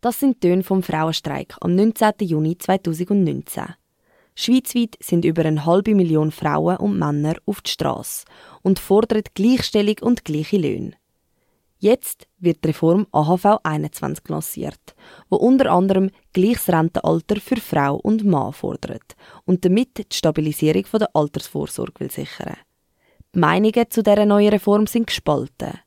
Das sind Töne vom Frauenstreik am 19. Juni 2019. Schweizweit sind über eine halbe Million Frauen und Männer auf die Straße und fordern Gleichstellung und gleiche Löhne. Jetzt wird die Reform AHV 21 lanciert, wo unter anderem gleiches Rentenalter für Frau und Mann fordert und damit die Stabilisierung der Altersvorsorge will sichern. Die Meinungen zu dieser neuen Reform sind gespalten.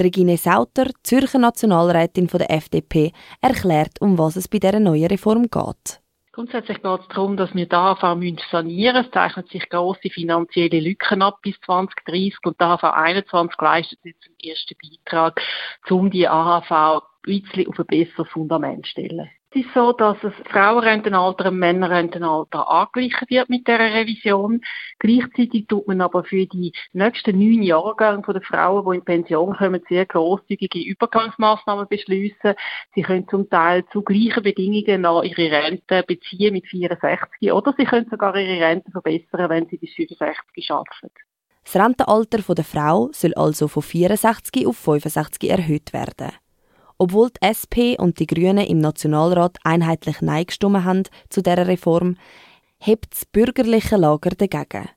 Regine Sauter, Zürcher Nationalrätin der FDP, erklärt, um was es bei dieser neuen Reform geht. Grundsätzlich geht es darum, dass wir die AHV sanieren. Es zeichnen sich grosse finanzielle Lücken ab bis 2030 und die AHV 21 leistet jetzt den ersten Beitrag, um die AHV ein bisschen auf ein besseres Fundament stellen. Es ist so, dass das Frauenrentenalter und Männerrentenalter angeglichen wird mit der Revision. Gleichzeitig tut man aber für die nächsten neun Jahrgänge den Frauen, die in Pension kommen, sehr grosszügige Übergangsmaßnahmen beschließen. Sie können zum Teil zu gleichen Bedingungen noch ihre Rente beziehen mit 64 oder sie können sogar ihre Rente verbessern, wenn sie bis 65 arbeiten. Das Rentenalter der Frau soll also von 64 auf 65 erhöht werden. Obwohl die SP und die Grünen im Nationalrat einheitlich Nein gestimmt haben zu dieser Reform, hebt das bürgerliche Lager dagegen.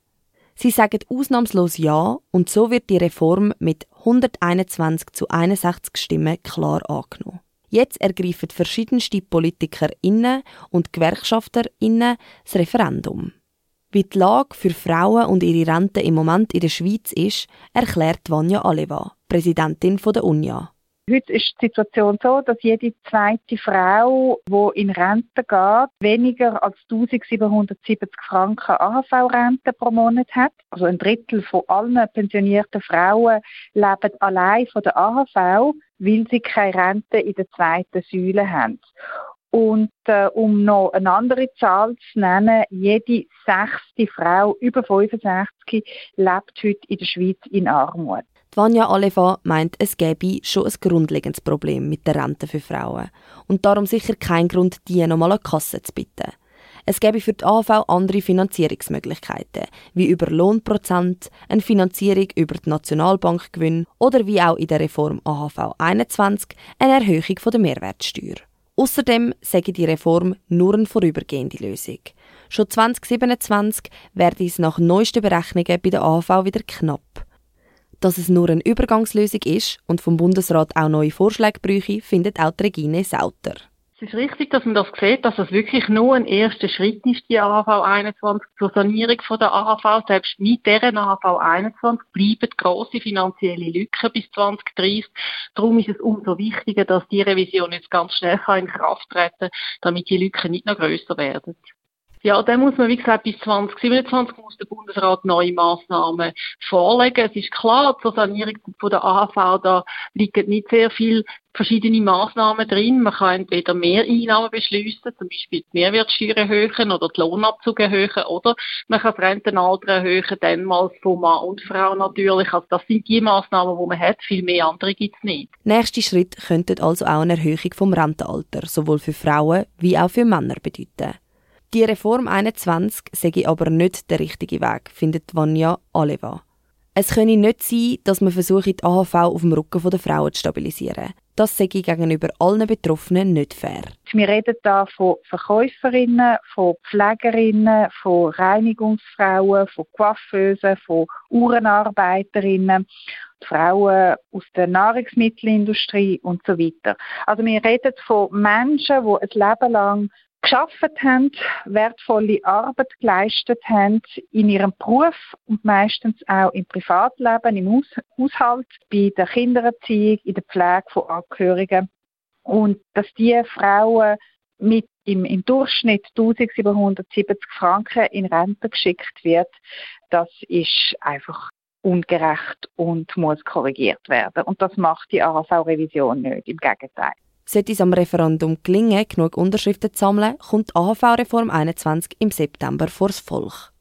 Sie sagen ausnahmslos Ja und so wird die Reform mit 121 zu 61 Stimmen klar angenommen. Jetzt ergreifen verschiedenste PolitikerInnen und GewerkschafterInnen das Referendum. Wie die Lage für Frauen und ihre Rente im Moment in der Schweiz ist, erklärt Vanja Aleva, Präsidentin der UNIA. Heute ist die Situation so, dass jede zweite Frau, die in Rente geht, weniger als 1770 Franken AHV-Rente pro Monat hat. Also ein Drittel von allen pensionierten Frauen leben allein von der AHV, weil sie keine Rente in der zweiten Säule haben. Und äh, um noch eine andere Zahl zu nennen, jede sechste Frau über 65 lebt heute in der Schweiz in Armut. Vanja Aleva meint, es gäbe schon ein grundlegendes Problem mit der Rente für Frauen und darum sicher kein Grund, die nochmal an die Kasse zu bitten. Es gäbe für die AV andere Finanzierungsmöglichkeiten, wie über Lohnprozent, eine Finanzierung über die Nationalbankgewinn oder wie auch in der Reform AHV 21 eine Erhöhung der Mehrwertsteuer. Außerdem sage die Reform nur eine vorübergehende Lösung. Schon 2027 werde es nach neuesten Berechnungen bei der AHV wieder knapp. Dass es nur eine Übergangslösung ist und vom Bundesrat auch neue Vorschläge bräuchte, findet auch Regine Sauter. Es ist richtig, dass man das sieht, dass es wirklich nur ein erster Schritt ist, die AHV 21 zur Sanierung von der AHV. Selbst mit deren AHV 21 bleiben grosse finanzielle Lücken bis 2030. Darum ist es umso wichtiger, dass die Revision jetzt ganz schnell in Kraft treten kann, damit die Lücken nicht noch grösser werden. Ja, dann muss man, wie gesagt, bis 2027 muss der Bundesrat neue Massnahmen vorlegen. Es ist klar, zur Sanierung von der AHV, da liegen nicht sehr viele verschiedene Massnahmen drin. Man kann entweder mehr Einnahmen beschließen, zum Beispiel die Mehrwertsteuer erhöhen oder die Lohnabzüge erhöhen, oder man kann das Rentenalter erhöhen, dann mal von Mann und Frau natürlich. Also das sind die Massnahmen, die man hat. Viel mehr andere gibt es nicht. Nächster Schritt könnte also auch eine Erhöhung vom Rentenalter, sowohl für Frauen wie auch für Männer bedeuten. Die Reform 21 sei aber nicht der richtige Weg, findet Vanya Aleva. Es könne nicht sein, dass man versuche, die AHV auf dem Rücken der Frauen zu stabilisieren. Das sei gegenüber allen Betroffenen nicht fair. Wir reden hier von Verkäuferinnen, von Pflegerinnen, von Reinigungsfrauen, von Coiffeusen, von Uhrenarbeiterinnen, Frauen aus der Nahrungsmittelindustrie und so weiter. Also wir reden von Menschen, die ein Leben lang geschafft haben, wertvolle Arbeit geleistet haben in ihrem Beruf und meistens auch im Privatleben, im Haushalt, bei der Kindererziehung, in der Pflege von Angehörigen. Und dass die Frauen mit im, im Durchschnitt 1770 Franken in Rente geschickt wird, das ist einfach ungerecht und muss korrigiert werden. Und das macht die AHV-Revision nicht, im Gegenteil. Sollte es am Referendum gelingen, genug Unterschriften zu sammeln, kommt die AHV-Reform 21 im September vors Volk.